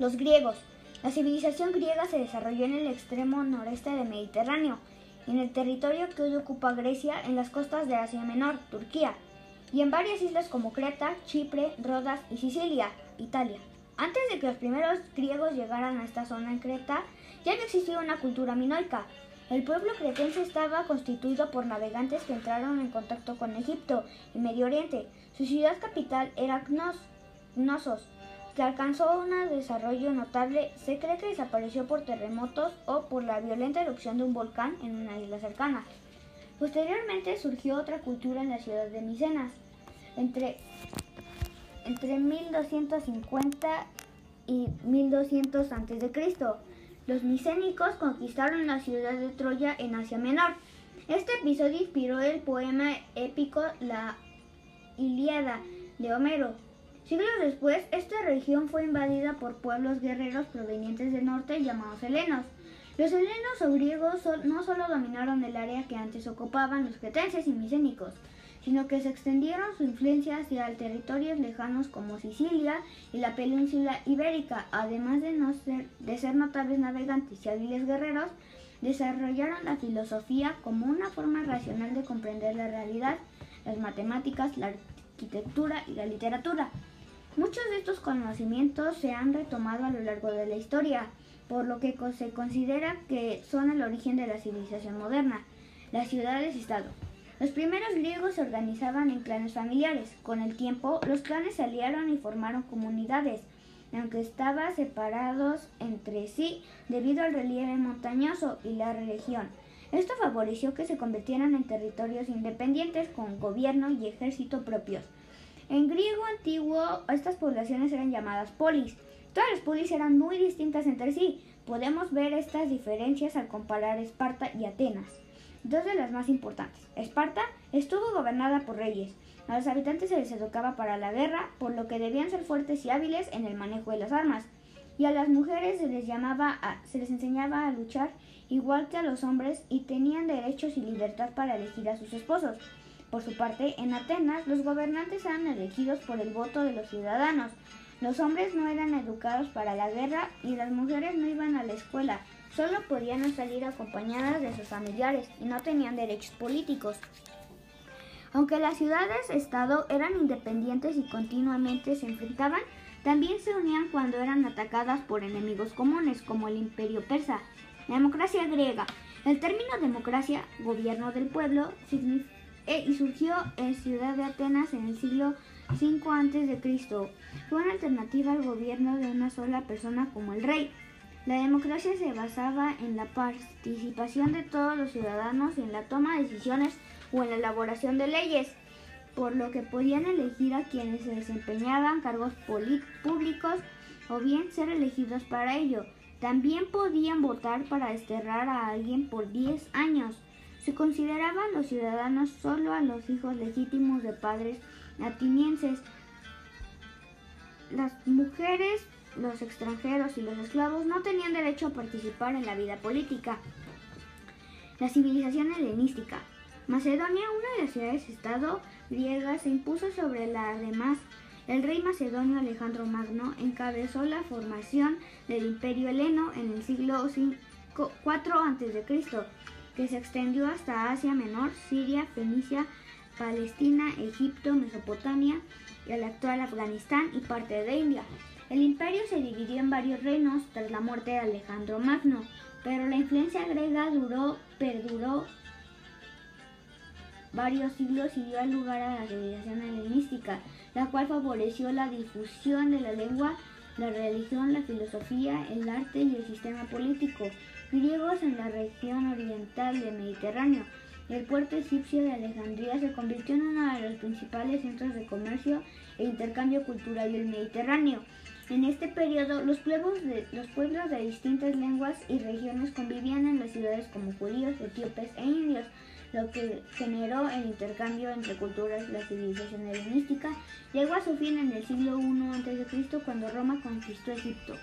Los griegos. La civilización griega se desarrolló en el extremo noreste del Mediterráneo, en el territorio que hoy ocupa Grecia en las costas de Asia Menor, Turquía, y en varias islas como Creta, Chipre, Rodas y Sicilia, Italia. Antes de que los primeros griegos llegaran a esta zona en Creta, ya había existido una cultura minoica. El pueblo cretense estaba constituido por navegantes que entraron en contacto con Egipto y Medio Oriente. Su ciudad capital era Knossos, que alcanzó un desarrollo notable. Se cree que desapareció por terremotos o por la violenta erupción de un volcán en una isla cercana. Posteriormente surgió otra cultura en la ciudad de Micenas. Entre, entre 1250 y 1200 a.C. Los micénicos conquistaron la ciudad de Troya en Asia Menor. Este episodio inspiró el poema épico La Ilíada de Homero. Siglos después, esta región fue invadida por pueblos guerreros provenientes del norte llamados helenos. Los helenos o griegos no solo dominaron el área que antes ocupaban los cretenses y micénicos, sino que se extendieron su influencia hacia territorios lejanos como Sicilia y la península ibérica, además de, no ser, de ser notables navegantes y hábiles guerreros, desarrollaron la filosofía como una forma racional de comprender la realidad, las matemáticas, la arquitectura y la literatura. Muchos de estos conocimientos se han retomado a lo largo de la historia, por lo que se considera que son el origen de la civilización moderna, las ciudades-estado. Los primeros griegos se organizaban en clanes familiares. Con el tiempo, los clanes se aliaron y formaron comunidades, aunque estaban separados entre sí debido al relieve montañoso y la religión. Esto favoreció que se convirtieran en territorios independientes con gobierno y ejército propios. En griego antiguo, estas poblaciones eran llamadas polis. Todas las polis eran muy distintas entre sí. Podemos ver estas diferencias al comparar Esparta y Atenas. Dos de las más importantes. Esparta estuvo gobernada por reyes. A los habitantes se les educaba para la guerra, por lo que debían ser fuertes y hábiles en el manejo de las armas. Y a las mujeres se les, se les enseñaba a luchar igual que a los hombres y tenían derechos y libertad para elegir a sus esposos. Por su parte, en Atenas los gobernantes eran elegidos por el voto de los ciudadanos, los hombres no eran educados para la guerra y las mujeres no iban a la escuela, solo podían salir acompañadas de sus familiares y no tenían derechos políticos. Aunque las ciudades-estado eran independientes y continuamente se enfrentaban, también se unían cuando eran atacadas por enemigos comunes como el imperio persa. La democracia griega. El término democracia, gobierno del pueblo, eh, y surgió en Ciudad de Atenas en el siglo 5 a.C. Fue una alternativa al gobierno de una sola persona como el rey. La democracia se basaba en la participación de todos los ciudadanos en la toma de decisiones o en la elaboración de leyes, por lo que podían elegir a quienes se desempeñaban cargos públicos o bien ser elegidos para ello. También podían votar para desterrar a alguien por 10 años. Se consideraban los ciudadanos solo a los hijos legítimos de padres atenienses. Las mujeres, los extranjeros y los esclavos no tenían derecho a participar en la vida política. La civilización helenística. Macedonia, una de las ciudades-estado griegas, se impuso sobre las demás. El rey macedonio Alejandro Magno encabezó la formación del imperio heleno en el siglo IV a.C., que se extendió hasta Asia Menor, Siria, Fenicia, Palestina, Egipto, Mesopotamia y el actual Afganistán y parte de India. El imperio se dividió en varios reinos tras la muerte de Alejandro Magno, pero la influencia griega duró, perduró varios siglos y dio lugar a la civilización helenística, la cual favoreció la difusión de la lengua, la religión, la filosofía, el arte y el sistema político griegos en la región oriental del Mediterráneo. El puerto egipcio de Alejandría se convirtió en uno de los principales centros de comercio e intercambio cultural del Mediterráneo. En este periodo, los pueblos, de, los pueblos de distintas lenguas y regiones convivían en las ciudades como judíos, etíopes e indios, lo que generó el intercambio entre culturas. La civilización helenística llegó a su fin en el siglo I a.C. cuando Roma conquistó Egipto.